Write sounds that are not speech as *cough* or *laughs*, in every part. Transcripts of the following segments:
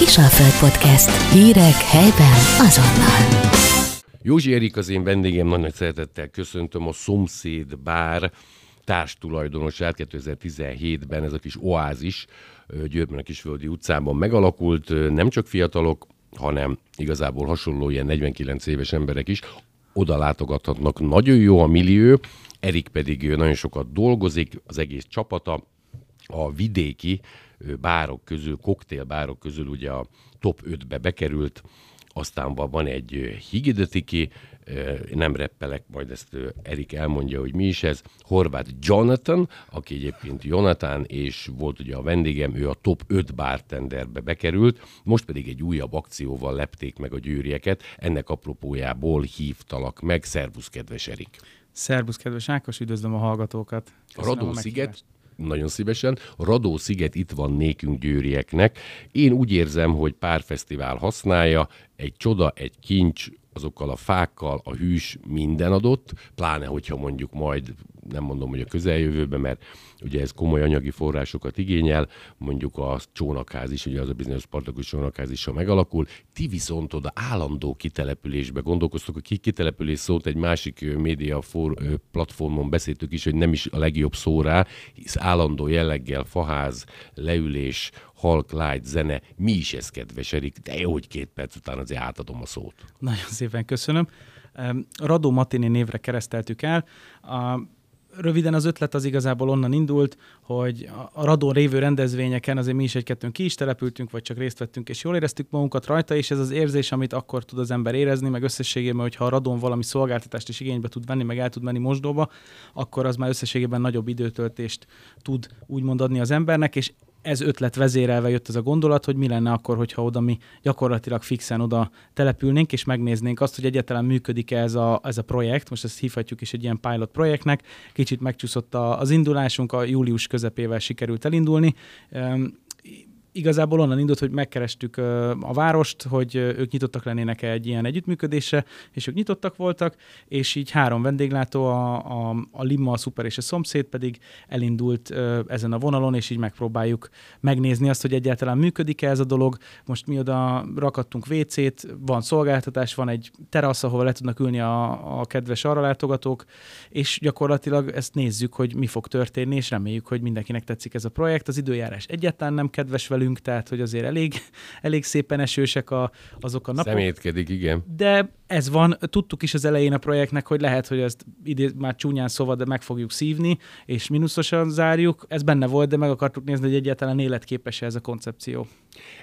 Kisalföld Podcast. Hírek helyben azonnal. Józsi Erik az én vendégem, nagyon szeretettel köszöntöm a Szomszéd Bár társtulajdonosát 2017-ben, ez a kis oázis Győrben a Kisföldi utcában megalakult, nem csak fiatalok, hanem igazából hasonló ilyen 49 éves emberek is oda látogathatnak. Nagyon jó a millió, Erik pedig nagyon sokat dolgozik, az egész csapata, a vidéki bárok közül, koktélbárok közül ugye a top 5-be bekerült, aztán van egy higidetiki, nem reppelek, majd ezt Erik elmondja, hogy mi is ez, Horváth Jonathan, aki egyébként Jonathan, és volt ugye a vendégem, ő a top 5 bartenderbe bekerült, most pedig egy újabb akcióval lepték meg a győrieket, ennek apropójából hívtalak meg. Szervusz, kedves Erik! Szervusz, kedves Ákos, üdvözlöm a hallgatókat! Köszönöm a Radó-sziget nagyon szívesen. Radó sziget itt van nékünk győrieknek. Én úgy érzem, hogy pár fesztivál használja, egy csoda, egy kincs, azokkal a fákkal, a hűs minden adott, pláne hogyha mondjuk majd, nem mondom, hogy a közeljövőben, mert ugye ez komoly anyagi forrásokat igényel, mondjuk a csónakház is, ugye az a bizonyos Spartakus csónakház is, ha megalakul. Ti viszont oda állandó kitelepülésbe gondolkoztok, a kitelepülés szót egy másik média for, platformon beszéltük is, hogy nem is a legjobb szó rá, hisz állandó jelleggel faház, leülés, halk, light, zene. Mi is ez, kedves Erik? De jó, hogy két perc után azért átadom a szót. Nagyon szépen köszönöm. Radó Matini névre kereszteltük el. A röviden az ötlet az igazából onnan indult, hogy a radon révő rendezvényeken azért mi is egy-kettőn ki is települtünk, vagy csak részt vettünk, és jól éreztük magunkat rajta, és ez az érzés, amit akkor tud az ember érezni, meg összességében, hogyha a radon valami szolgáltatást is igénybe tud venni, meg el tud menni mosdóba, akkor az már összességében nagyobb időtöltést tud úgymond adni az embernek, és ez ötlet vezérelve jött ez a gondolat, hogy mi lenne akkor, hogyha oda mi gyakorlatilag fixen oda települnénk, és megnéznénk azt, hogy egyáltalán működik-e ez a, ez a projekt. Most ezt hívhatjuk is egy ilyen pilot projektnek. Kicsit megcsúszott az indulásunk, a július közepével sikerült elindulni igazából onnan indult, hogy megkerestük a várost, hogy ők nyitottak lennének egy ilyen együttműködésre, és ők nyitottak voltak, és így három vendéglátó, a, a, a Limma, a Super és a szomszéd pedig elindult ezen a vonalon, és így megpróbáljuk megnézni azt, hogy egyáltalán működik-e ez a dolog. Most mi oda rakattunk WC-t, van szolgáltatás, van egy terasz, ahol le tudnak ülni a, a kedves arra látogatók, és gyakorlatilag ezt nézzük, hogy mi fog történni, és reméljük, hogy mindenkinek tetszik ez a projekt. Az időjárás egyáltalán nem kedves velünk, velünk, tehát hogy azért elég, *laughs* elég szépen esősek a, azok a napok. Szemétkedik, igen. De ez van, tudtuk is az elején a projektnek, hogy lehet, hogy ezt idén már csúnyán szóval, de meg fogjuk szívni, és mínuszosan zárjuk. Ez benne volt, de meg akartuk nézni, hogy egyáltalán életképes ez a koncepció.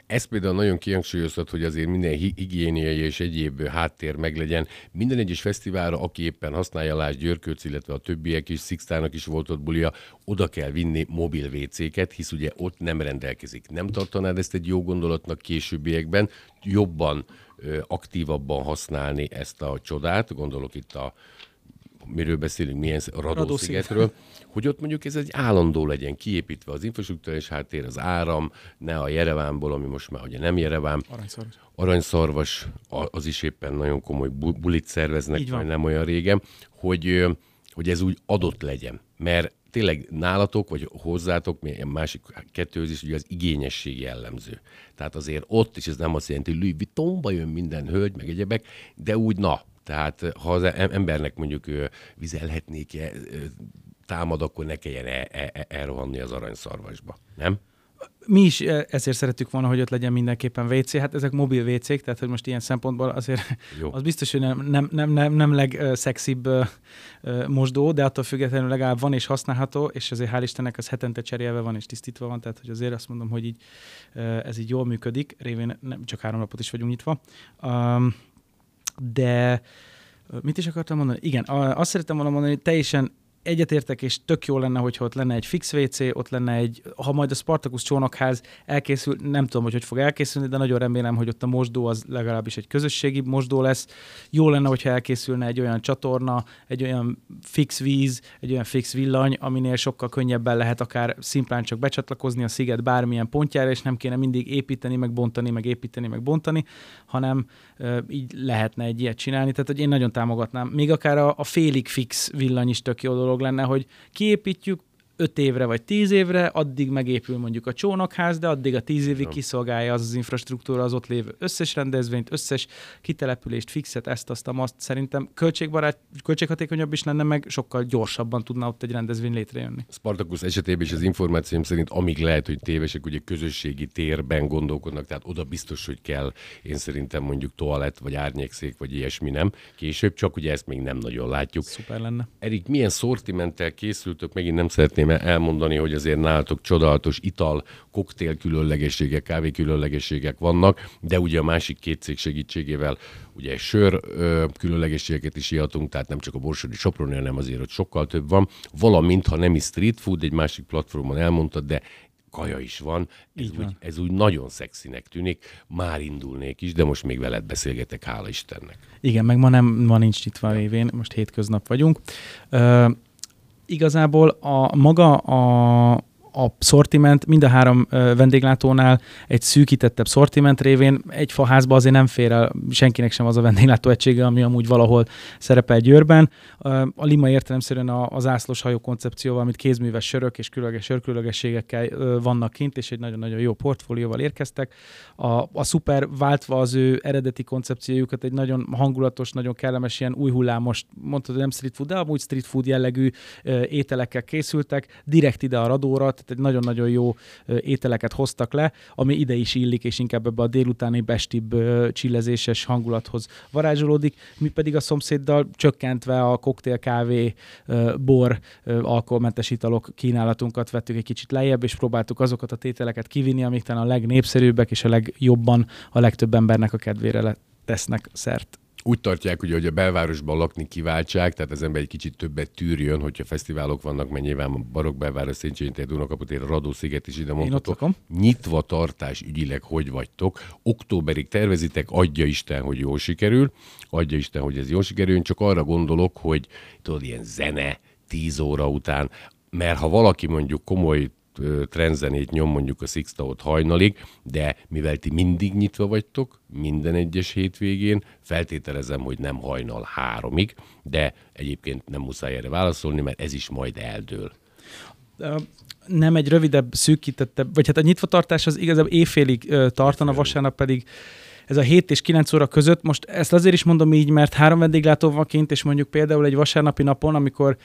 Ez például nagyon kihangsúlyoztat, hogy azért minden higiéniai és egyéb háttér meglegyen. Minden egyes fesztiválra, aki éppen használja Lás Györkőc, illetve a többiek is, Sixtának is volt ott bulia, oda kell vinni mobil WC-ket, hisz ugye ott nem rendelkezik. Nem tartanád ezt egy jó gondolatnak későbbiekben, jobban, aktívabban használni ezt a csodát, gondolok itt a miről beszélünk, milyen Radószigetről, *laughs* hogy ott mondjuk ez egy állandó legyen kiépítve az infrastruktúrális háttér, az áram, ne a Jerevánból, ami most már ugye nem Jereván. Aranyszarvas. Aranyszarvas, az is éppen nagyon komoly bulit szerveznek, vagy nem olyan régen, hogy, hogy ez úgy adott legyen. Mert tényleg nálatok, vagy hozzátok, másik kettőhöz is, ugye az igényesség jellemző. Tehát azért ott, és ez nem azt jelenti, hogy Louis Vuittonba jön minden hölgy, meg egyebek, de úgy na, tehát ha az embernek mondjuk vizelhetnék támad, akkor ne kelljen el, el, el, elrohanni az aranyszarvasba, nem? Mi is ezért szerettük volna, hogy ott legyen mindenképpen WC. Hát ezek mobil WC-k, tehát hogy most ilyen szempontból azért Jó. az biztos, hogy nem, nem, nem, nem, nem legszexibb mosdó, de attól függetlenül legalább van és használható, és azért hál' Istennek az hetente cserélve van és tisztítva van, tehát hogy azért azt mondom, hogy így ez így jól működik, révén nem csak három napot is vagyunk nyitva. De mit is akartam mondani? Igen, azt szerettem volna mondani, hogy teljesen egyetértek, és tök jó lenne, hogyha ott lenne egy fix WC, ott lenne egy, ha majd a Spartacus csónakház elkészül, nem tudom, hogy hogy fog elkészülni, de nagyon remélem, hogy ott a mosdó az legalábbis egy közösségi mosdó lesz. Jó lenne, hogyha elkészülne egy olyan csatorna, egy olyan fix víz, egy olyan fix villany, aminél sokkal könnyebben lehet akár szimplán csak becsatlakozni a sziget bármilyen pontjára, és nem kéne mindig építeni, meg bontani, meg építeni, meg bontani, hanem uh, így lehetne egy ilyet csinálni. Tehát, hogy én nagyon támogatnám. Még akár a, a félig fix villany is tök jó dolog lenne, hogy kiépítjük, 5 évre vagy 10 évre, addig megépül mondjuk a csónakház, de addig a 10 évig kiszolgálja az az infrastruktúra az ott lévő összes rendezvényt, összes kitelepülést, fixet, ezt, azt, azt. Szerintem költségbarát, költséghatékonyabb is lenne, meg sokkal gyorsabban tudna ott egy rendezvény létrejönni. Spartacus esetében is az információm szerint, amíg lehet, hogy tévesek, ugye közösségi térben gondolkodnak, tehát oda biztos, hogy kell, én szerintem mondjuk toalett, vagy árnyékszék, vagy ilyesmi nem. Később csak ugye ezt még nem nagyon látjuk. Szuper lenne. Erik, milyen szortimenttel készültök? Megint nem szeretném elmondani, hogy azért nálatok csodálatos ital, koktél különlegességek, kávé különlegességek vannak, de ugye a másik két cég segítségével ugye sör ö, különlegességeket is ihatunk, tehát nem csak a borsodi Soproni, hanem azért hogy sokkal több van. Valamint, ha nem is street food, egy másik platformon elmondtad, de kaja is van. Ez, Így úgy, van. ez úgy nagyon szexinek tűnik. Már indulnék is, de most még veled beszélgetek, hála Istennek. Igen, meg ma, nem, ma nincs nyitva a révén, most hétköznap vagyunk. Ö, igazából a maga a, a szortiment mind a három vendéglátónál egy szűkítettebb szortiment révén egy faházba azért nem fér el senkinek sem az a vendéglátó egysége, ami amúgy valahol szerepel Győrben. A Lima értelemszerűen az ászlós hajó koncepcióval, amit kézműves sörök és különleges sörkülönlegességekkel vannak kint, és egy nagyon-nagyon jó portfólióval érkeztek. A, a Super váltva az ő eredeti koncepciójukat egy nagyon hangulatos, nagyon kellemes, ilyen új hullámos, mondtad, nem street food, de amúgy street food jellegű ételekkel készültek, direkt ide a radóra, tehát egy nagyon-nagyon jó ételeket hoztak le, ami ide is illik, és inkább ebbe a délutáni bestibb csillezéses hangulathoz varázsolódik. Mi pedig a szomszéddal csökkentve a koktél, kávé, bor, alkoholmentes italok kínálatunkat vettük egy kicsit lejjebb, és próbáltuk azokat a tételeket kivinni, amik talán a legnépszerűbbek és a legjobban a legtöbb embernek a kedvére tesznek szert. Úgy tartják, ugye, hogy a belvárosban lakni kiváltság, tehát az ember egy kicsit többet tűrjön, hogyha fesztiválok vannak, mert nyilván a Barokk belváros, Széchenyi tér, Dunakaputér, Radó-sziget is ide lakom. Nyitva tartás ügyileg hogy vagytok? Októberig tervezitek, adja Isten, hogy jól sikerül, adja Isten, hogy ez jól sikerül, csak arra gondolok, hogy tudod, ilyen zene, 10 óra után, mert ha valaki mondjuk komoly trendzenét nyom mondjuk a Sixta-ot hajnalig, de mivel ti mindig nyitva vagytok, minden egyes hétvégén, feltételezem, hogy nem hajnal háromig, de egyébként nem muszáj erre válaszolni, mert ez is majd eldől. Nem egy rövidebb, szűkítettebb, vagy hát a nyitvatartás az igazából éjfélig tartana, vasárnap pedig ez a 7 és 9 óra között. Most ezt azért is mondom így, mert három vendéglátó van kint, és mondjuk például egy vasárnapi napon, amikor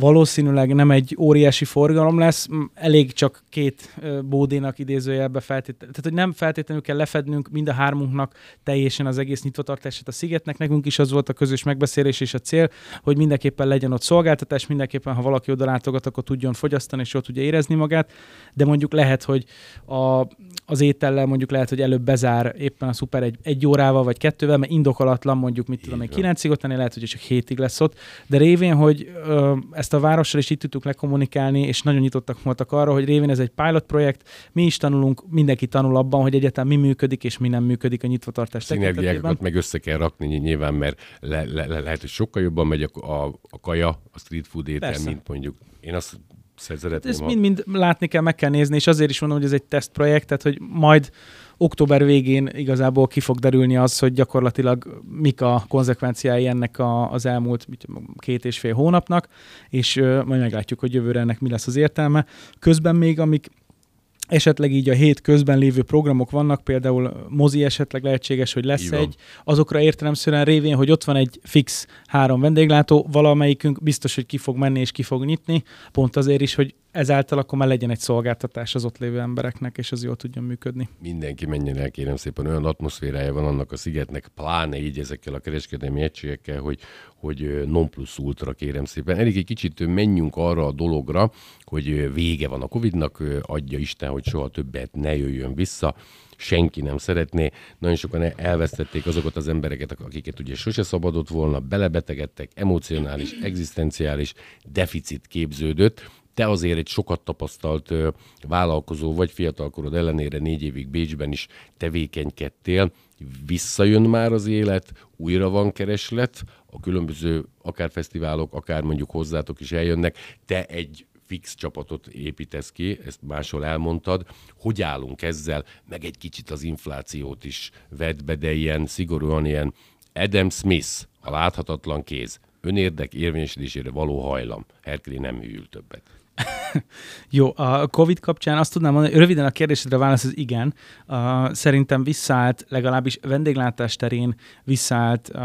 valószínűleg nem egy óriási forgalom lesz, elég csak két bódénak idézőjelbe feltétlenül. Tehát, hogy nem feltétlenül kell lefednünk mind a hármunknak teljesen az egész nyitvatartását a szigetnek. Nekünk is az volt a közös megbeszélés és a cél, hogy mindenképpen legyen ott szolgáltatás, mindenképpen, ha valaki oda látogat, akkor tudjon fogyasztani, és ott tudja érezni magát, de mondjuk lehet, hogy a, az étellel mondjuk lehet, hogy előbb bezár éppen a szuper egy, egy órával vagy kettővel, mert indokolatlan mondjuk, mit tudom, van. kilencig ott lenni, lehet, hogy csak hétig lesz ott, de révén, hogy ö, ezt a várossal is itt tudtuk lekommunikálni, és nagyon nyitottak voltak arra, hogy révén ez egy pilot projekt, mi is tanulunk, mindenki tanul abban, hogy egyáltalán mi működik, és mi nem működik a nyitvatartás tekintetében. Meg össze kell rakni ny- nyilván, mert le, le, le, lehet, hogy sokkal jobban megy a, a, a kaja, a street food étel, Persze. mint mondjuk. Én azt szeretném, Ezt ha- mind-mind látni kell, meg kell nézni, és azért is mondom, hogy ez egy tesztprojekt, tehát hogy majd október végén igazából ki fog derülni az, hogy gyakorlatilag mik a konzekvenciái ennek a, az elmúlt két és fél hónapnak, és ö, majd meglátjuk, hogy jövőre ennek mi lesz az értelme. Közben még, amik esetleg így a hét közben lévő programok vannak, például mozi esetleg lehetséges, hogy lesz van. egy, azokra értelemszerűen révén, hogy ott van egy fix három vendéglátó, valamelyikünk biztos, hogy ki fog menni és ki fog nyitni, pont azért is, hogy ezáltal akkor már legyen egy szolgáltatás az ott lévő embereknek, és az jól tudjon működni. mindenki menjen el, kérem szépen, olyan atmoszférája van annak a szigetnek, pláne így ezekkel a kereskedelmi egységekkel, hogy, hogy non plus ultra, kérem szépen. Elég egy kicsit menjünk arra a dologra, hogy vége van a Covid-nak, adja Isten, hogy soha többet ne jöjjön vissza, senki nem szeretné. Nagyon sokan el- elvesztették azokat az embereket, akiket ugye sose szabadott volna, belebetegedtek, emocionális, egzisztenciális deficit képződött, te azért egy sokat tapasztalt vállalkozó vagy fiatalkorod ellenére négy évig Bécsben is tevékenykedtél, visszajön már az élet, újra van kereslet, a különböző akár fesztiválok, akár mondjuk hozzátok is eljönnek, te egy fix csapatot építesz ki, ezt máshol elmondtad. Hogy állunk ezzel? Meg egy kicsit az inflációt is vedd be, de ilyen szigorúan ilyen Adam Smith, a láthatatlan kéz, önérdek érvényesítésére való hajlam. Herkeli nem hűl többet. Jó, a COVID kapcsán azt tudnám mondani, röviden a kérdésedre válasz az igen. Uh, szerintem visszaállt, legalábbis vendéglátás terén visszaállt uh,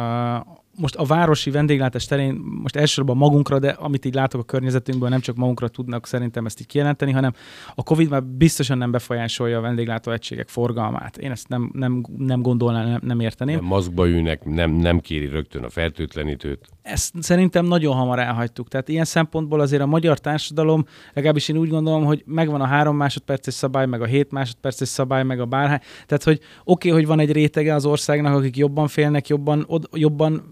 most a városi vendéglátás terén most elsősorban magunkra, de amit így látok a környezetünkből, nem csak magunkra tudnak szerintem ezt így kijelenteni, hanem a Covid már biztosan nem befolyásolja a vendéglátó egységek forgalmát. Én ezt nem, nem, nem gondolnám, nem, nem érteném. Nem maszkba ülnek, nem, nem kéri rögtön a fertőtlenítőt. Ezt szerintem nagyon hamar elhagytuk. Tehát ilyen szempontból azért a magyar társadalom, legalábbis én úgy gondolom, hogy megvan a három másodperces szabály, meg a hét másodperces szabály, meg a bárhány. Tehát, hogy oké, okay, hogy van egy rétege az országnak, akik jobban félnek, jobban, od, jobban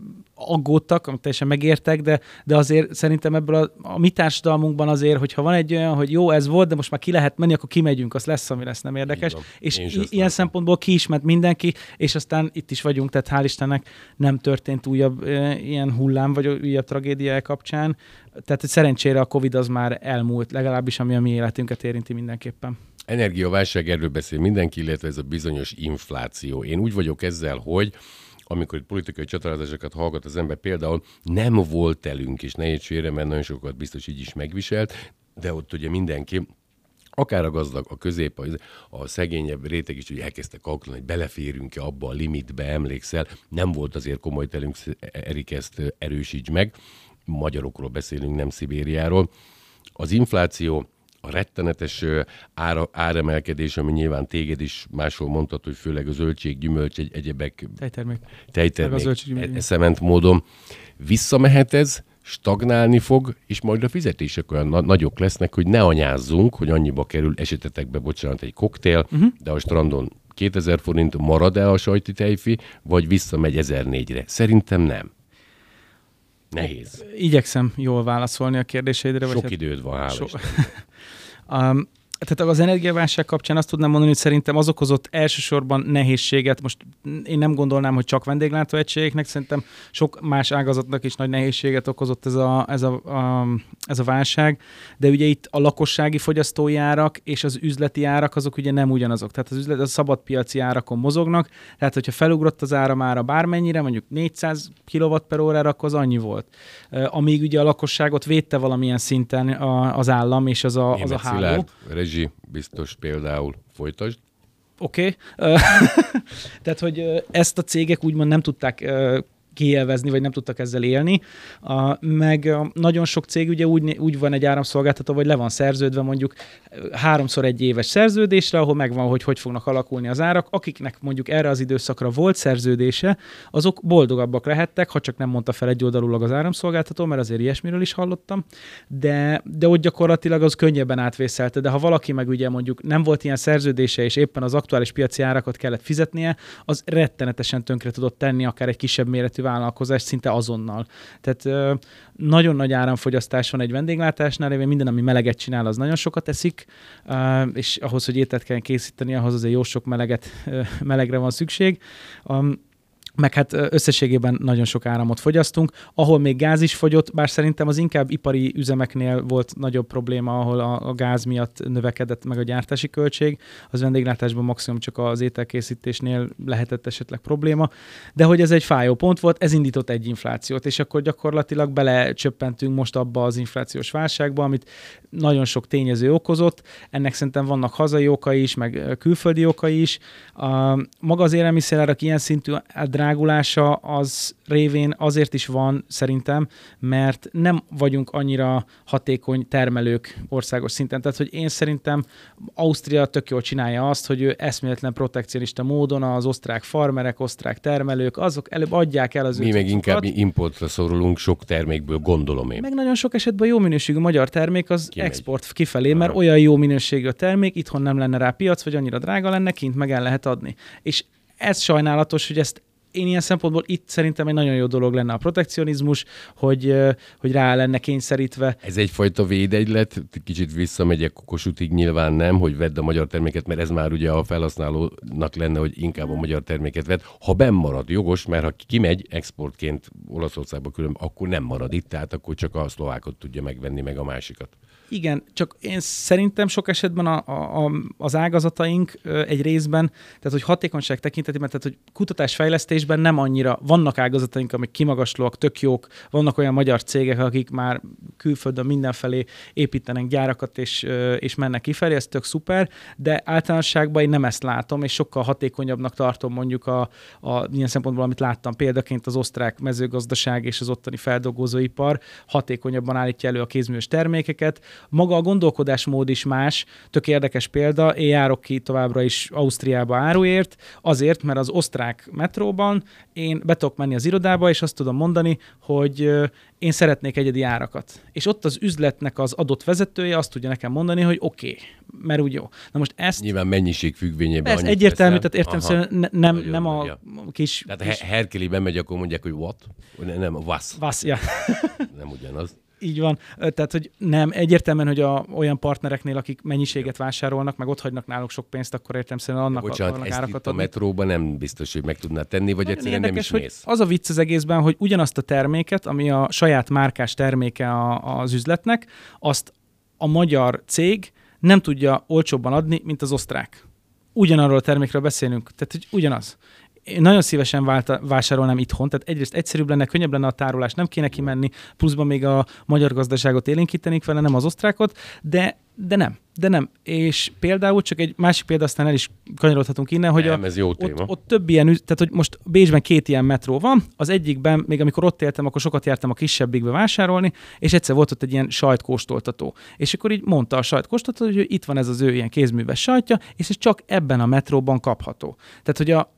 aggódtak, amit teljesen megértek, de, de azért szerintem ebből a, a mi társadalmunkban azért, hogyha van egy olyan, hogy jó, ez volt, de most már ki lehet menni, akkor kimegyünk, az lesz, ami lesz, nem érdekes. És i- ilyen látom. szempontból ki is ment mindenki, és aztán itt is vagyunk, tehát hál' Istennek nem történt újabb e, ilyen hullám, vagy újabb tragédia kapcsán. Tehát szerencsére a Covid az már elmúlt, legalábbis ami a mi életünket érinti mindenképpen. Energiaválság, erről beszél mindenki, illetve ez a bizonyos infláció. Én úgy vagyok ezzel, hogy amikor itt politikai csatározásokat hallgat az ember, például nem volt elünk, és ne értsére, mert nagyon sokat biztos így is megviselt, de ott ugye mindenki akár a gazdag, a közép, a, a szegényebb réteg is ugye elkezdte kalkulálni, hogy beleférünk-e abba a limitbe, emlékszel, nem volt azért komoly telünk, Erik ezt erősíts meg, magyarokról beszélünk, nem Szibériáról. Az infláció a rettenetes ára, áremelkedés, ami nyilván téged is máshol mondtad, hogy főleg a zöldség, gyümölcs, egy, egyebek tejtermék, tejtermék e, eszement módon visszamehet ez, stagnálni fog, és majd a fizetések olyan na- nagyok lesznek, hogy ne anyázzunk, hogy annyiba kerül esetetekbe, bocsánat, egy koktél, uh-huh. de a strandon 2000 forint marad-e a sajti tejfi, vagy visszamegy 1004-re? Szerintem nem. Nehéz. Igyekszem jól válaszolni a kérdéseidre. Sok vagy hát időd van, hála so... *laughs* um, tehát az energiaválság kapcsán azt tudnám mondani, hogy szerintem az okozott elsősorban nehézséget. Most én nem gondolnám, hogy csak vendéglátóegységeknek, szerintem sok más ágazatnak is nagy nehézséget okozott ez a, ez a, a, ez a válság. De ugye itt a lakossági fogyasztói árak és az üzleti árak azok ugye nem ugyanazok. Tehát az üzlet, a szabadpiaci árakon mozognak. Tehát, hogyha felugrott az ára már a bármennyire, mondjuk 400 kW per órára, akkor az annyi volt. Amíg ugye a lakosságot védte valamilyen szinten az állam és az a, az a háló. Szilárd, Rezsi biztos például folytasd. Oké. Okay. *laughs* Tehát, hogy ezt a cégek úgymond nem tudták kielvezni, vagy nem tudtak ezzel élni. A, meg nagyon sok cég ugye úgy, úgy van egy áramszolgáltató, hogy le van szerződve mondjuk háromszor egy éves szerződésre, ahol megvan, hogy hogy fognak alakulni az árak. Akiknek mondjuk erre az időszakra volt szerződése, azok boldogabbak lehettek, ha csak nem mondta fel egy oldalulag az áramszolgáltató, mert azért ilyesmiről is hallottam, de, de ott gyakorlatilag az könnyebben átvészelte. De ha valaki meg ugye mondjuk nem volt ilyen szerződése, és éppen az aktuális piaci árakat kellett fizetnie, az rettenetesen tönkre tudott tenni akár egy kisebb méretű vállalkozást szinte azonnal. Tehát nagyon nagy áramfogyasztás van egy vendéglátásnál, mert minden, ami meleget csinál, az nagyon sokat eszik, és ahhoz, hogy ételt kell készíteni, ahhoz azért jó sok meleget, melegre van szükség meg hát összességében nagyon sok áramot fogyasztunk. Ahol még gáz is fogyott, bár szerintem az inkább ipari üzemeknél volt nagyobb probléma, ahol a, a gáz miatt növekedett meg a gyártási költség, az vendéglátásban maximum csak az ételkészítésnél lehetett esetleg probléma, de hogy ez egy fájó pont volt, ez indított egy inflációt, és akkor gyakorlatilag belecsöppentünk most abba az inflációs válságba, amit nagyon sok tényező okozott. Ennek szerintem vannak hazai okai is, meg külföldi okai is. A, maga az élelmiszerárak ilyen szintű drágulása az révén azért is van szerintem, mert nem vagyunk annyira hatékony termelők országos szinten. Tehát, hogy én szerintem Ausztria tök jól csinálja azt, hogy ő eszméletlen protekcionista módon az osztrák farmerek, osztrák termelők, azok előbb adják el az Mi meg inkább importra szorulunk sok termékből, gondolom én. Meg nagyon sok esetben jó minőségű magyar termék az Kimegy. export kifelé, mert Aha. olyan jó minőségű a termék, itthon nem lenne rá piac, vagy annyira drága lenne, kint meg el lehet adni. És ez sajnálatos, hogy ezt én ilyen szempontból itt szerintem egy nagyon jó dolog lenne a protekcionizmus, hogy, hogy rá lenne kényszerítve. Ez egyfajta védegylet, kicsit visszamegyek Kokosutig nyilván nem, hogy vedd a magyar terméket, mert ez már ugye a felhasználónak lenne, hogy inkább a magyar terméket vedd. Ha benn marad, jogos, mert ha kimegy exportként Olaszországba külön, akkor nem marad itt, tehát akkor csak a szlovákot tudja megvenni, meg a másikat. Igen, csak én szerintem sok esetben a, a, az ágazataink egy részben, tehát hogy hatékonyság tekintetében, tehát hogy kutatásfejlesztés termelésben nem annyira, vannak ágazataink, amik kimagaslóak, tök jók, vannak olyan magyar cégek, akik már külföldön mindenfelé építenek gyárakat és, és mennek kifelé, ez tök szuper, de általánosságban én nem ezt látom, és sokkal hatékonyabbnak tartom mondjuk a, a ilyen szempontból, amit láttam példaként az osztrák mezőgazdaság és az ottani feldolgozóipar hatékonyabban állítja elő a kézműves termékeket. Maga a gondolkodásmód is más, tök érdekes példa, én járok ki továbbra is Ausztriába áruért, azért, mert az osztrák metróban én be tudok menni az irodába, és azt tudom mondani, hogy én szeretnék egyedi árakat. És ott az üzletnek az adott vezetője azt tudja nekem mondani, hogy oké, okay, mert úgy jó. Na most ezt... Nyilván mennyiség függvényében. Ez egyértelmű, tehát értem szerint ne, nem, nem a ja. kis... Tehát kis... Herkeli megy, akkor mondják, hogy what? Nem, was. Was, ja. nem ugyanaz. Így van. Tehát, hogy nem, egyértelműen, hogy a, olyan partnereknél, akik mennyiséget vásárolnak, meg ott hagynak náluk sok pénzt, akkor értem szerint annak Bocsánat, akarnak ezt árakat adni. a metróban nem biztos, hogy meg tudná tenni, vagy Nagyon egyszerűen érdekes, nem is mész. Az a vicc az egészben, hogy ugyanazt a terméket, ami a saját márkás terméke a, az üzletnek, azt a magyar cég nem tudja olcsóbban adni, mint az osztrák. Ugyanarról a termékről beszélünk. Tehát, hogy ugyanaz én nagyon szívesen vált, vásárolnám itthon, tehát egyrészt egyszerűbb lenne, könnyebb lenne a tárolás, nem kéne kimenni, pluszban még a magyar gazdaságot élénkítenénk vele, nem az osztrákot, de de nem, de nem. És például csak egy másik példa, aztán el is kanyarodhatunk innen, hogy nem, a, ez jó téma. Ott, ott több ilyen, tehát hogy most Bécsben két ilyen metró van, az egyikben, még amikor ott éltem, akkor sokat jártam a kisebbikbe vásárolni, és egyszer volt ott egy ilyen sajtkóstoltató. És akkor így mondta a sajtkóstoltató, hogy itt van ez az ő ilyen kézműves sajtja, és ez csak ebben a metróban kapható. Tehát, hogy a,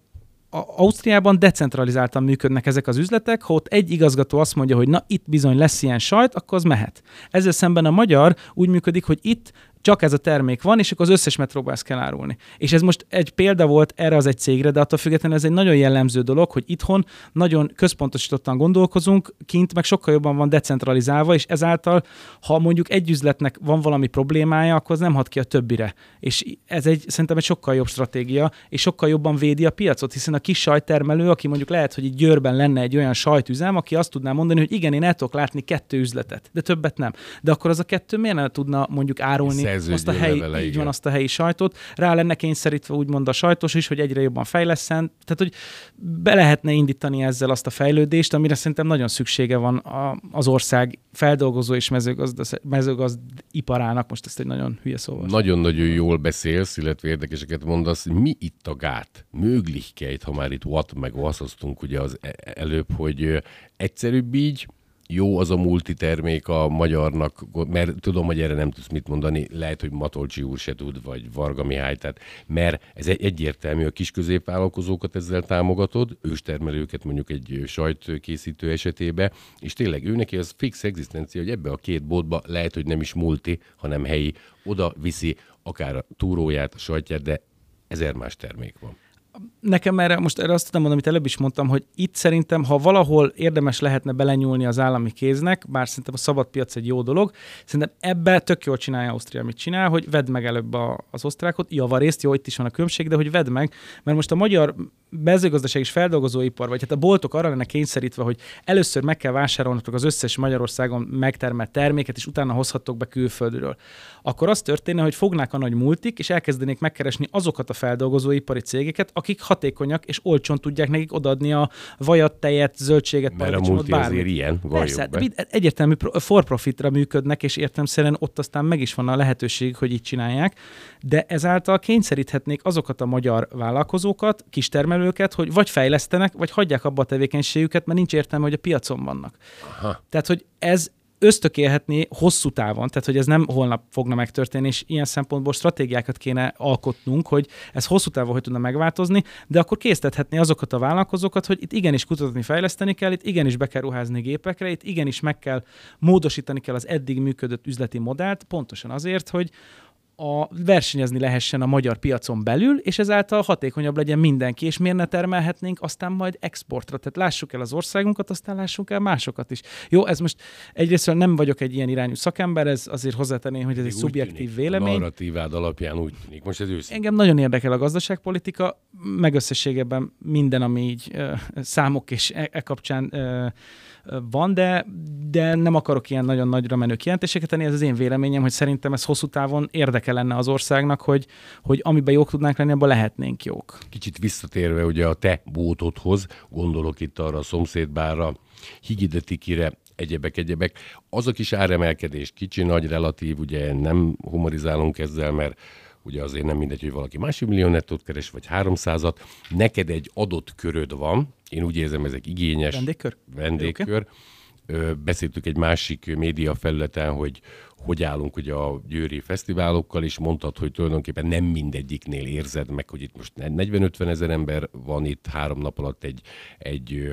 Ausztriában decentralizáltan működnek ezek az üzletek, ha ott egy igazgató azt mondja, hogy na itt bizony lesz ilyen sajt, akkor az mehet. Ezzel szemben a magyar úgy működik, hogy itt csak ez a termék van, és akkor az összes metróba ezt kell árulni. És ez most egy példa volt erre az egy cégre, de attól függetlenül ez egy nagyon jellemző dolog, hogy itthon nagyon központosítottan gondolkozunk, kint meg sokkal jobban van decentralizálva, és ezáltal, ha mondjuk egy üzletnek van valami problémája, akkor az nem hat ki a többire. És ez egy szerintem egy sokkal jobb stratégia, és sokkal jobban védi a piacot, hiszen a kis sajttermelő, aki mondjuk lehet, hogy itt Győrben lenne egy olyan sajtüzem, aki azt tudná mondani, hogy igen, én el tudok látni kettő üzletet, de többet nem. De akkor az a kettő miért nem tudna mondjuk árulni azt a helyi, vele, így igen. van azt a helyi sajtot. Rá lenne kényszerítve úgymond a sajtos is, hogy egyre jobban fejleszen. Tehát, hogy be lehetne indítani ezzel azt a fejlődést, amire szerintem nagyon szüksége van a, az ország feldolgozó és mezőgazd, iparának. Most ezt egy nagyon hülye szóval. Nagyon-nagyon jól beszélsz, illetve érdekeseket mondasz. Mi itt a gát? Möglichkeit, ha már itt what meg vasszoztunk ugye az e-, előbb, hogy egyszerűbb így, jó az a multitermék a magyarnak, mert tudom, hogy erre nem tudsz mit mondani, lehet, hogy Matolcsi úr se tud, vagy Varga Mihály, tehát, mert ez egy egyértelmű, a kis középvállalkozókat ezzel támogatod, őstermelőket mondjuk egy sajtkészítő esetében, és tényleg ő neki az fix egzisztencia, hogy ebbe a két boltba lehet, hogy nem is multi, hanem helyi, oda viszi akár a túróját, a sajtját, de ezer más termék van nekem erre, most erre azt tudom mondani, amit előbb is mondtam, hogy itt szerintem, ha valahol érdemes lehetne belenyúlni az állami kéznek, bár szerintem a szabad piac egy jó dolog, szerintem ebbe tök jól csinálja Ausztria, amit csinál, hogy vedd meg előbb a, az osztrákot, javarészt, jó, itt is van a különbség, de hogy vedd meg, mert most a magyar mezőgazdaság és feldolgozóipar, vagy hát a boltok arra lenne kényszerítve, hogy először meg kell vásárolnatok az összes Magyarországon megtermelt terméket, és utána hozhattok be külföldről. Akkor az történne, hogy fognák a nagy multik, és elkezdenék megkeresni azokat a feldolgozóipari cégeket, akik hatékonyak és olcsón tudják nekik odaadni a vajat, tejet, zöldséget, Mert a multi azért ilyen, Persze, be. egyértelmű for profitra működnek, és értelmszerűen ott aztán meg is van a lehetőség, hogy így csinálják, de ezáltal kényszeríthetnék azokat a magyar vállalkozókat, kistermelőket, hogy vagy fejlesztenek, vagy hagyják abba a tevékenységüket, mert nincs értelme, hogy a piacon vannak. Aha. Tehát, hogy ez ösztökélhetni hosszú távon, tehát hogy ez nem holnap fogna megtörténni, és ilyen szempontból stratégiákat kéne alkotnunk, hogy ez hosszú távon hogy tudna megváltozni, de akkor késztethetni azokat a vállalkozókat, hogy itt igenis kutatni, fejleszteni kell, itt igenis be kell ruházni gépekre, itt igenis meg kell módosítani kell az eddig működött üzleti modellt, pontosan azért, hogy a versenyezni lehessen a magyar piacon belül, és ezáltal hatékonyabb legyen mindenki, és miért ne termelhetnénk aztán majd exportra. Tehát lássuk el az országunkat, aztán lássuk el másokat is. Jó, ez most egyrészt nem vagyok egy ilyen irányú szakember, ez azért hozzátenném, hogy ez egy szubjektív tűnik, vélemény. A narratívád alapján úgy tűnik. Most ez őszintén. Engem nagyon érdekel a gazdaságpolitika, meg összességében minden, ami így uh, számok és e, e kapcsán uh, van, de, de nem akarok ilyen nagyon nagyra menő kijelentéseket tenni, ez az én véleményem, hogy szerintem ez hosszú távon érdeke lenne az országnak, hogy, hogy amiben jók tudnánk lenni, abban lehetnénk jók. Kicsit visszatérve ugye a te bótodhoz, gondolok itt arra a szomszédbárra, Higidetikire, egyebek, egyebek. Az a kis áremelkedés kicsi, nagy, relatív, ugye nem humorizálunk ezzel, mert ugye azért nem mindegy, hogy valaki másfél millió nettót keres, vagy háromszázat. Neked egy adott köröd van, én úgy érzem, ezek igényes. Vendégkör? Vendégkör. Okay. Beszéltük egy másik média felületen, hogy hogy állunk ugye a győri fesztiválokkal, és mondtad, hogy tulajdonképpen nem mindegyiknél érzed meg, hogy itt most 40-50 ezer ember van itt három nap alatt egy, egy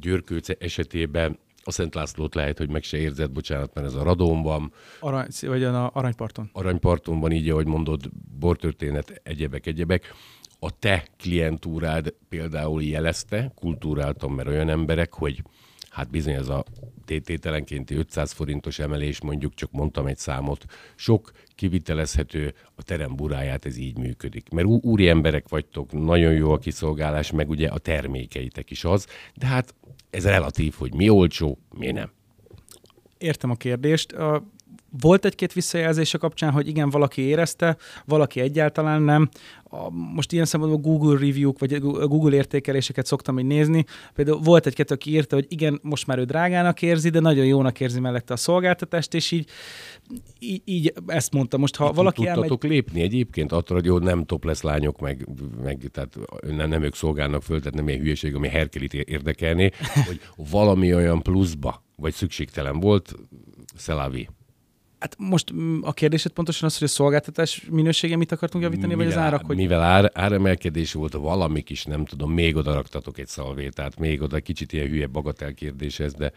győrkőce esetében, a Szent Lászlót lehet, hogy meg se érzed, bocsánat, mert ez a Radón van. Arany, vagy a Aranyparton. Aranyparton van, így ahogy mondod, bortörténet, egyebek, egyebek. A te klientúrád például jelezte, kultúráltam, mert olyan emberek, hogy hát bizony ez a tételenkénti 500 forintos emelés, mondjuk csak mondtam egy számot, sok kivitelezhető, a terem buráját ez így működik. Mert úri emberek vagytok, nagyon jó a kiszolgálás, meg ugye a termékeitek is az, de hát ez relatív, hogy mi olcsó, mi nem. Értem a kérdést. A, volt egy-két visszajelzése kapcsán, hogy igen, valaki érezte, valaki egyáltalán nem. A, most ilyen szempontból Google review-k, vagy Google értékeléseket szoktam így nézni. Például volt egy-két, aki írta, hogy igen, most már ő drágának érzi, de nagyon jónak érzi mellette a szolgáltatást, és így, így, így ezt mondta. Most ha Itt valaki tudtatok elmegy... lépni egyébként attól, hogy jó, nem topless lányok, meg, meg tehát nem, nem ők szolgálnak föl, tehát nem ilyen hülyeség, ami Herkelit érdekelné, *laughs* hogy valami olyan pluszba, vagy szükségtelen volt, Szelavi. Hát most mm, a kérdésed pontosan az, hogy a szolgáltatás minősége mit akartunk javítani, mivel, vagy az árak? Hogy... Mivel ár, áremelkedés volt, valamik is, nem tudom, még oda raktatok egy szalvétát, még oda kicsit ilyen hülye bagatel kérdés ez, de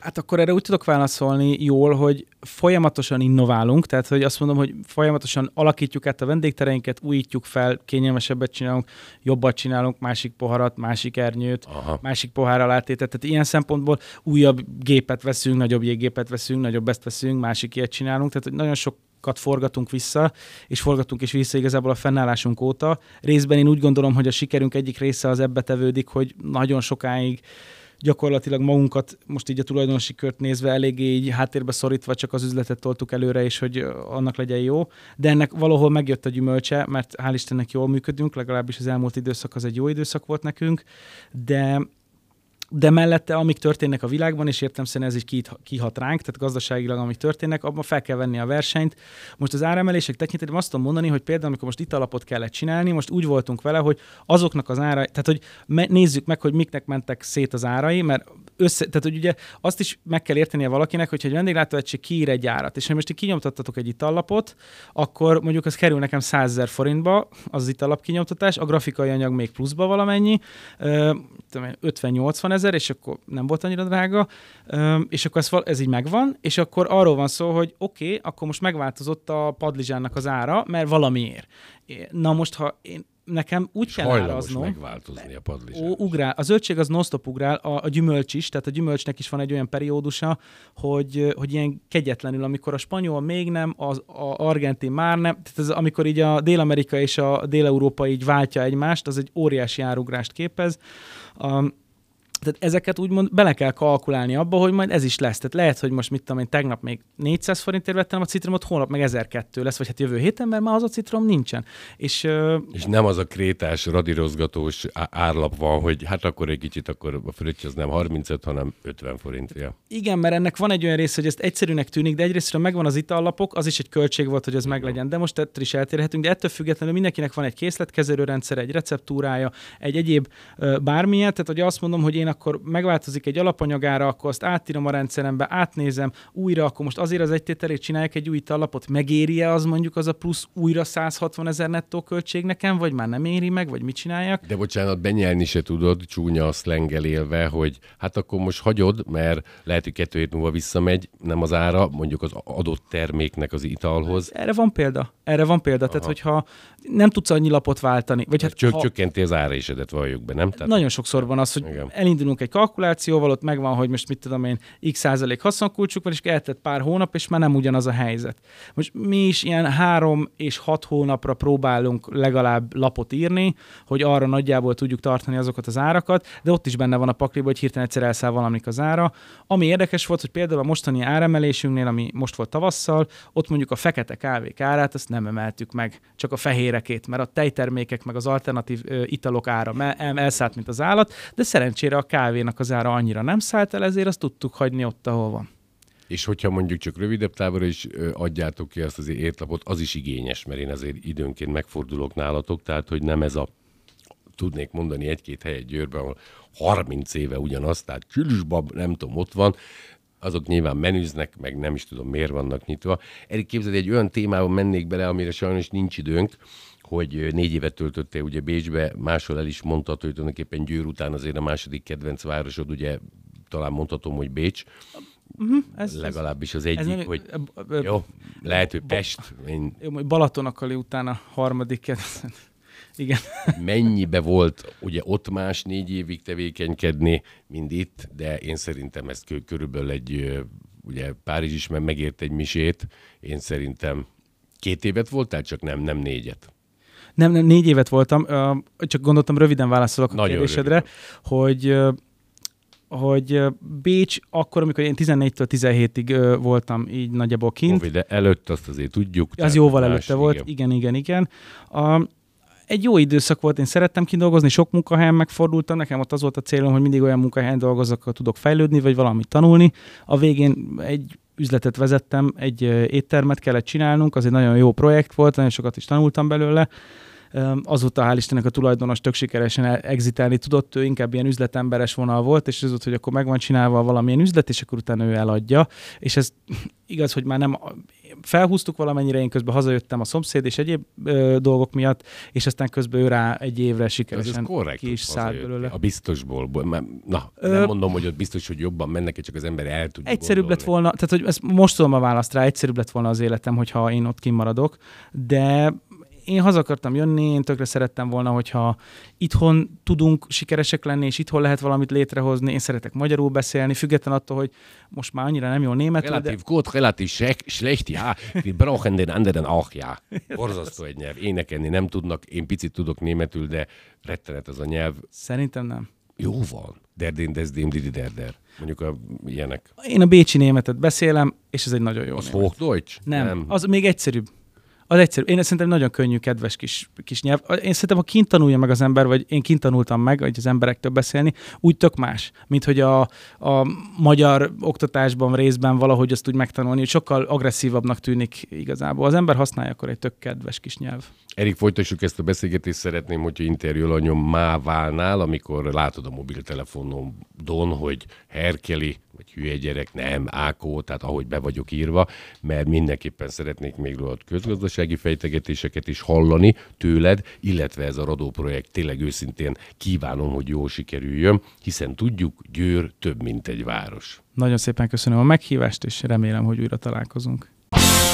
Hát akkor erre úgy tudok válaszolni jól, hogy folyamatosan innoválunk, tehát hogy azt mondom, hogy folyamatosan alakítjuk át a vendégtereinket, újítjuk fel, kényelmesebbet csinálunk, jobbat csinálunk, másik poharat, másik ernyőt, Aha. másik pohár alátétet. Tehát ilyen szempontból újabb gépet veszünk, nagyobb jéggépet veszünk, nagyobb ezt veszünk, másik ilyet csinálunk. Tehát hogy nagyon sok forgatunk vissza, és forgatunk is vissza igazából a fennállásunk óta. Részben én úgy gondolom, hogy a sikerünk egyik része az ebbe tevődik, hogy nagyon sokáig gyakorlatilag magunkat most így a tulajdonosi kört nézve eléggé így háttérbe szorítva csak az üzletet toltuk előre, és hogy annak legyen jó. De ennek valahol megjött a gyümölcse, mert hál' Istennek jól működünk, legalábbis az elmúlt időszak az egy jó időszak volt nekünk, de de mellette, amik történnek a világban, és értem szerint ez így kihat ránk, tehát gazdaságilag, amik történnek, abban fel kell venni a versenyt. Most az áremelések tekintetében azt tudom mondani, hogy például, amikor most italapot kellett csinálni, most úgy voltunk vele, hogy azoknak az árai, tehát hogy me- nézzük meg, hogy miknek mentek szét az árai, mert össze, tehát hogy ugye azt is meg kell értenie valakinek, hogyha egy vendéglátóegység kiír egy árat, és ha most kinyomtattatok egy itallapot, akkor mondjuk az kerül nekem 100 ezer forintba az itallap kinyomtatás, a grafikai anyag még pluszba valamennyi, 50-80 ezer, és akkor nem volt annyira drága, és akkor ez, ez így megvan, és akkor arról van szó, hogy oké, okay, akkor most megváltozott a padlizsánnak az ára, mert valamiért. Na most, ha én nekem úgy kell áraznom. megváltozni a padlizsán. Ugrál. A zöldség az non ugrál, a, a, gyümölcs is, tehát a gyümölcsnek is van egy olyan periódusa, hogy, hogy ilyen kegyetlenül, amikor a spanyol még nem, az a argentin már nem, tehát ez, amikor így a Dél-Amerika és a Dél-Európa így váltja egymást, az egy óriási árugrást képez. Um, tehát ezeket úgymond bele kell kalkulálni abba, hogy majd ez is lesz. Tehát lehet, hogy most mit tudom én, tegnap még 400 forintért vettem a citromot, holnap meg 1002 lesz, vagy hát jövő héten, mert már az a citrom nincsen. És, és nem az a krétás, radírozgatós árlap van, hogy hát akkor egy kicsit, akkor a fröccs az nem 35, hanem 50 forintja. Igen, mert ennek van egy olyan része, hogy ezt egyszerűnek tűnik, de egyrésztről megvan az itallapok, az is egy költség volt, hogy ez meglegyen. De most ettől is eltérhetünk, de ettől függetlenül mindenkinek van egy készletkezelő rendszer, egy receptúrája, egy egyéb bármilyen. Tehát, hogy azt mondom, hogy én akkor megváltozik egy alapanyagára, akkor azt átírom a rendszerembe, átnézem újra, akkor most azért az egy tételét csinálják egy új alapot, megéri-e az mondjuk az a plusz újra 160 ezer nettó költség nekem, vagy már nem éri meg, vagy mit csinálják? De bocsánat, benyelni se tudod, csúnya a szlengel élve, hogy hát akkor most hagyod, mert lehet, hogy kettő hét múlva visszamegy, nem az ára, mondjuk az adott terméknek az italhoz. Erre van példa. Erre van példa. Aha. Tehát, hogyha nem tudsz annyi lapot váltani. Vagy hát, Csök, ha... Csökkenti az árésedet, valljuk be, nem? Tehát... Nagyon sokszor van az, hogy elindul elindulunk egy kalkulációval, ott megvan, hogy most mit tudom én, x százalék haszonkulcsuk van, és eltett pár hónap, és már nem ugyanaz a helyzet. Most mi is ilyen három és hat hónapra próbálunk legalább lapot írni, hogy arra nagyjából tudjuk tartani azokat az árakat, de ott is benne van a pakliban, hogy hirtelen egyszer elszáll valamik az ára. Ami érdekes volt, hogy például a mostani áremelésünknél, ami most volt tavasszal, ott mondjuk a fekete kávék árát azt nem emeltük meg, csak a fehérekét, mert a tejtermékek meg az alternatív ö, italok ára el, elszállt, mint az állat, de szerencsére a kávénak az ára annyira nem szállt el, ezért azt tudtuk hagyni ott, ahol van. És hogyha mondjuk csak rövidebb távra is adjátok ki azt az értlapot, az is igényes, mert én azért időnként megfordulok nálatok, tehát hogy nem ez a tudnék mondani egy-két helyet Győrben, ahol 30 éve ugyanaz, tehát Külsbab, nem tudom, ott van, azok nyilván menüznek, meg nem is tudom miért vannak nyitva. Erik, képzeld, egy olyan témában mennék bele, amire sajnos nincs időnk, hogy négy évet töltöttél ugye Bécsbe, máshol el is mondható, hogy tulajdonképpen Győr után azért a második kedvenc városod, ugye talán mondhatom, hogy Bécs. Uh-huh, ez, Legalábbis az egyik, ez hogy jó, lehet, hogy Pest. Én... Jó, Balatonakali után a harmadik. *laughs* Igen. Mennyibe volt ugye ott más négy évig tevékenykedni, mint itt, de én szerintem ezt körülbelül egy, ugye Párizs is megért egy misét, én szerintem két évet voltál, csak nem, nem négyet. Nem, nem, négy évet voltam, csak gondoltam, röviden válaszolok a Nagyon kérdésedre, röviden. hogy hogy Bécs akkor, amikor én 14-től 17-ig voltam így nagyjából kint. Covid előtt azt azért tudjuk. Az jóval más, előtte volt, igen, igen, igen. A, egy jó időszak volt, én szerettem kidolgozni, sok munkahelyen megfordultam, nekem ott az volt a célom, hogy mindig olyan munkahelyen dolgozok, ahol tudok fejlődni, vagy valamit tanulni. A végén egy üzletet vezettem, egy éttermet kellett csinálnunk, az egy nagyon jó projekt volt, nagyon sokat is tanultam belőle, Azóta hál' Istennek a tulajdonos tök sikeresen exitálni tudott, ő inkább ilyen üzletemberes vonal volt, és az volt, hogy akkor meg van csinálva valamilyen üzlet, és akkor utána ő eladja. És ez *sniffs* igaz, hogy már nem felhúztuk valamennyire, én közben hazajöttem a szomszéd és egyéb ö, dolgok miatt, és aztán közben ő rá egy évre sikeresen korrekt, ki is szállt belőle. A biztosból, na, ö, nem mondom, hogy ott biztos, hogy jobban mennek, csak az ember el tudja Egyszerűbb gondolni. lett volna, tehát hogy ezt most tudom a választ rá, egyszerűbb lett volna az életem, hogyha én ott kimaradok, de én haza akartam jönni, én tökre szerettem volna, hogyha itthon tudunk sikeresek lenni, és itthon lehet valamit létrehozni. Én szeretek magyarul beszélni, független attól, hogy most már annyira nem jól németül. Relatív de... gut, relatív schlecht, ja. Wir brauchen den anderen auch, ja. *laughs* Borzasztó egy nyelv. Énekelni nem tudnak, én picit tudok németül, de rettenet az a nyelv. Szerintem nem. Jó van. Derdén, dezdém, didi, derder. Mondjuk a ilyenek. Én a bécsi németet beszélem, és ez egy nagyon jó Az Hochdeutsch? Nem, nem, az még egyszerűbb. Az egyszerű. Én szerintem nagyon könnyű, kedves kis, kis nyelv. Én szerintem, ha kint tanulja meg az ember, vagy én kint tanultam meg, hogy az emberektől beszélni, úgy tök más, mint hogy a, a magyar oktatásban részben valahogy azt úgy megtanulni, hogy sokkal agresszívabbnak tűnik igazából. Az ember használja akkor egy tök kedves kis nyelv. Erik, folytassuk ezt a beszélgetést. Szeretném, hogyha interjú alanyom Mávánál, amikor látod a mobiltelefonon, hogy Herkeli, vagy hülye gyerek, nem, Ákó, tehát ahogy be vagyok írva, mert mindenképpen szeretnék még rólad közgazdasági fejtegetéseket is hallani tőled, illetve ez a Radó projekt tényleg őszintén kívánom, hogy jól sikerüljön, hiszen tudjuk, Győr több, mint egy város. Nagyon szépen köszönöm a meghívást, és remélem, hogy újra találkozunk.